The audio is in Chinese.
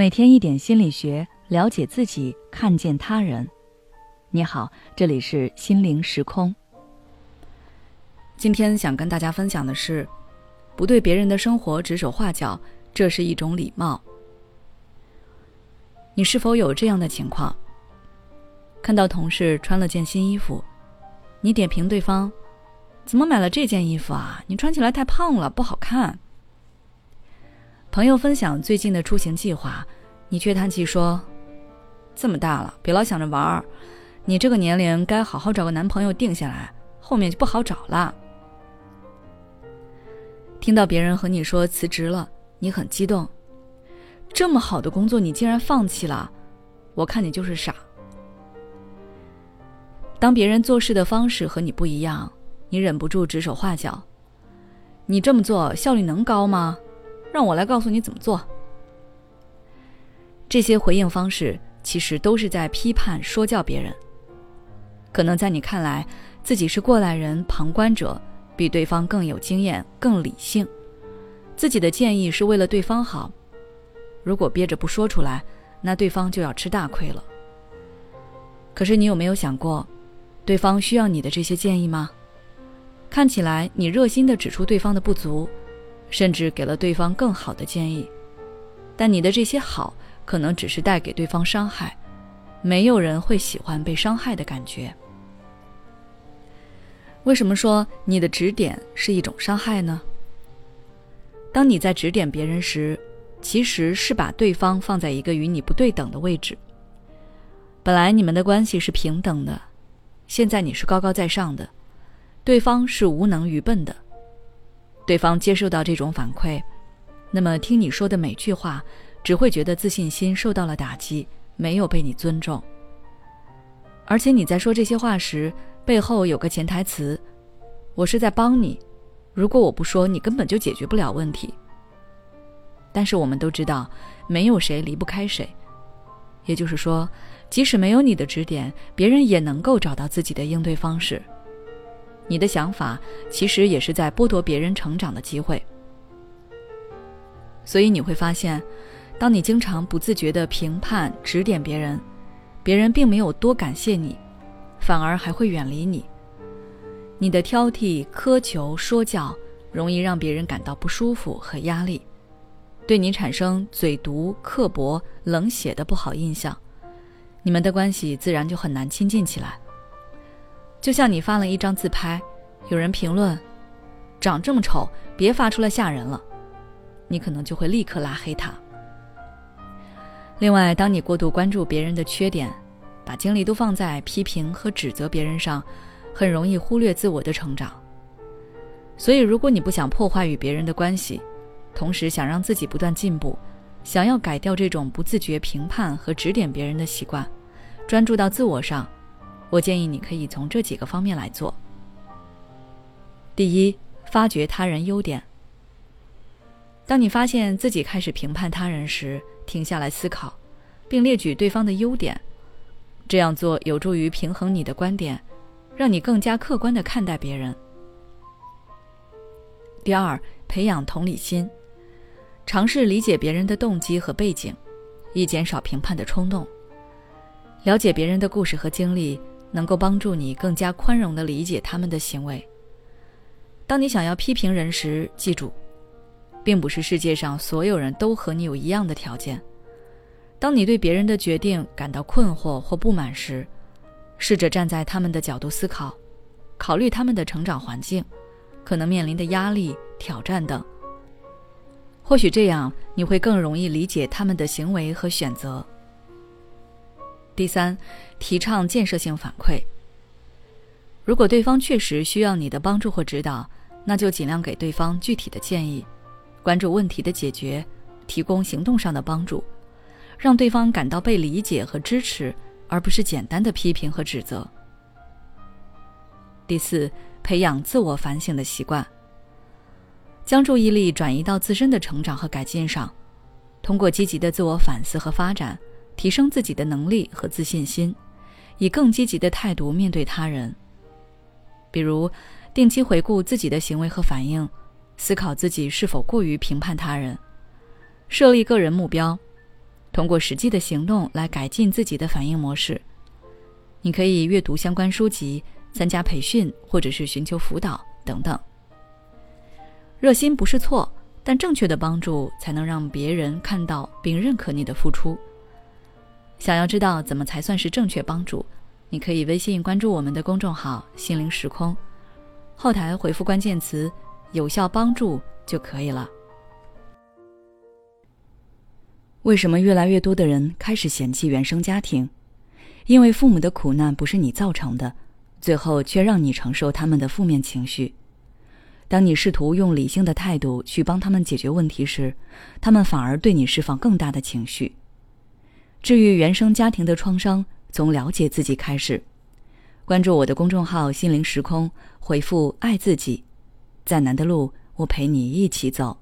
每天一点心理学，了解自己，看见他人。你好，这里是心灵时空。今天想跟大家分享的是，不对别人的生活指手画脚，这是一种礼貌。你是否有这样的情况？看到同事穿了件新衣服，你点评对方：“怎么买了这件衣服啊？你穿起来太胖了，不好看。”朋友分享最近的出行计划，你却叹气说：“这么大了，别老想着玩儿，你这个年龄该好好找个男朋友定下来，后面就不好找了。”听到别人和你说辞职了，你很激动，这么好的工作你竟然放弃了，我看你就是傻。当别人做事的方式和你不一样，你忍不住指手画脚，你这么做效率能高吗？让我来告诉你怎么做。这些回应方式其实都是在批判、说教别人。可能在你看来，自己是过来人、旁观者，比对方更有经验、更理性，自己的建议是为了对方好。如果憋着不说出来，那对方就要吃大亏了。可是你有没有想过，对方需要你的这些建议吗？看起来你热心的指出对方的不足。甚至给了对方更好的建议，但你的这些好可能只是带给对方伤害，没有人会喜欢被伤害的感觉。为什么说你的指点是一种伤害呢？当你在指点别人时，其实是把对方放在一个与你不对等的位置。本来你们的关系是平等的，现在你是高高在上的，对方是无能愚笨的。对方接受到这种反馈，那么听你说的每句话，只会觉得自信心受到了打击，没有被你尊重。而且你在说这些话时，背后有个潜台词：我是在帮你。如果我不说，你根本就解决不了问题。但是我们都知道，没有谁离不开谁。也就是说，即使没有你的指点，别人也能够找到自己的应对方式。你的想法其实也是在剥夺别人成长的机会，所以你会发现，当你经常不自觉的评判、指点别人，别人并没有多感谢你，反而还会远离你。你的挑剔、苛求、说教，容易让别人感到不舒服和压力，对你产生嘴毒、刻薄、冷血的不好印象，你们的关系自然就很难亲近起来。就像你发了一张自拍，有人评论：“长这么丑，别发出来吓人了。”你可能就会立刻拉黑他。另外，当你过度关注别人的缺点，把精力都放在批评和指责别人上，很容易忽略自我的成长。所以，如果你不想破坏与别人的关系，同时想让自己不断进步，想要改掉这种不自觉评判和指点别人的习惯，专注到自我上。我建议你可以从这几个方面来做。第一，发掘他人优点。当你发现自己开始评判他人时，停下来思考，并列举对方的优点。这样做有助于平衡你的观点，让你更加客观的看待别人。第二，培养同理心，尝试理解别人的动机和背景，以减少评判的冲动。了解别人的故事和经历。能够帮助你更加宽容地理解他们的行为。当你想要批评人时，记住，并不是世界上所有人都和你有一样的条件。当你对别人的决定感到困惑或不满时，试着站在他们的角度思考，考虑他们的成长环境，可能面临的压力、挑战等。或许这样你会更容易理解他们的行为和选择。第三，提倡建设性反馈。如果对方确实需要你的帮助或指导，那就尽量给对方具体的建议，关注问题的解决，提供行动上的帮助，让对方感到被理解和支持，而不是简单的批评和指责。第四，培养自我反省的习惯，将注意力转移到自身的成长和改进上，通过积极的自我反思和发展。提升自己的能力和自信心，以更积极的态度面对他人。比如，定期回顾自己的行为和反应，思考自己是否过于评判他人，设立个人目标，通过实际的行动来改进自己的反应模式。你可以阅读相关书籍、参加培训，或者是寻求辅导等等。热心不是错，但正确的帮助才能让别人看到并认可你的付出。想要知道怎么才算是正确帮助，你可以微信关注我们的公众号“心灵时空”，后台回复关键词“有效帮助”就可以了。为什么越来越多的人开始嫌弃原生家庭？因为父母的苦难不是你造成的，最后却让你承受他们的负面情绪。当你试图用理性的态度去帮他们解决问题时，他们反而对你释放更大的情绪。治愈原生家庭的创伤，从了解自己开始。关注我的公众号“心灵时空”，回复“爱自己”，再难的路，我陪你一起走。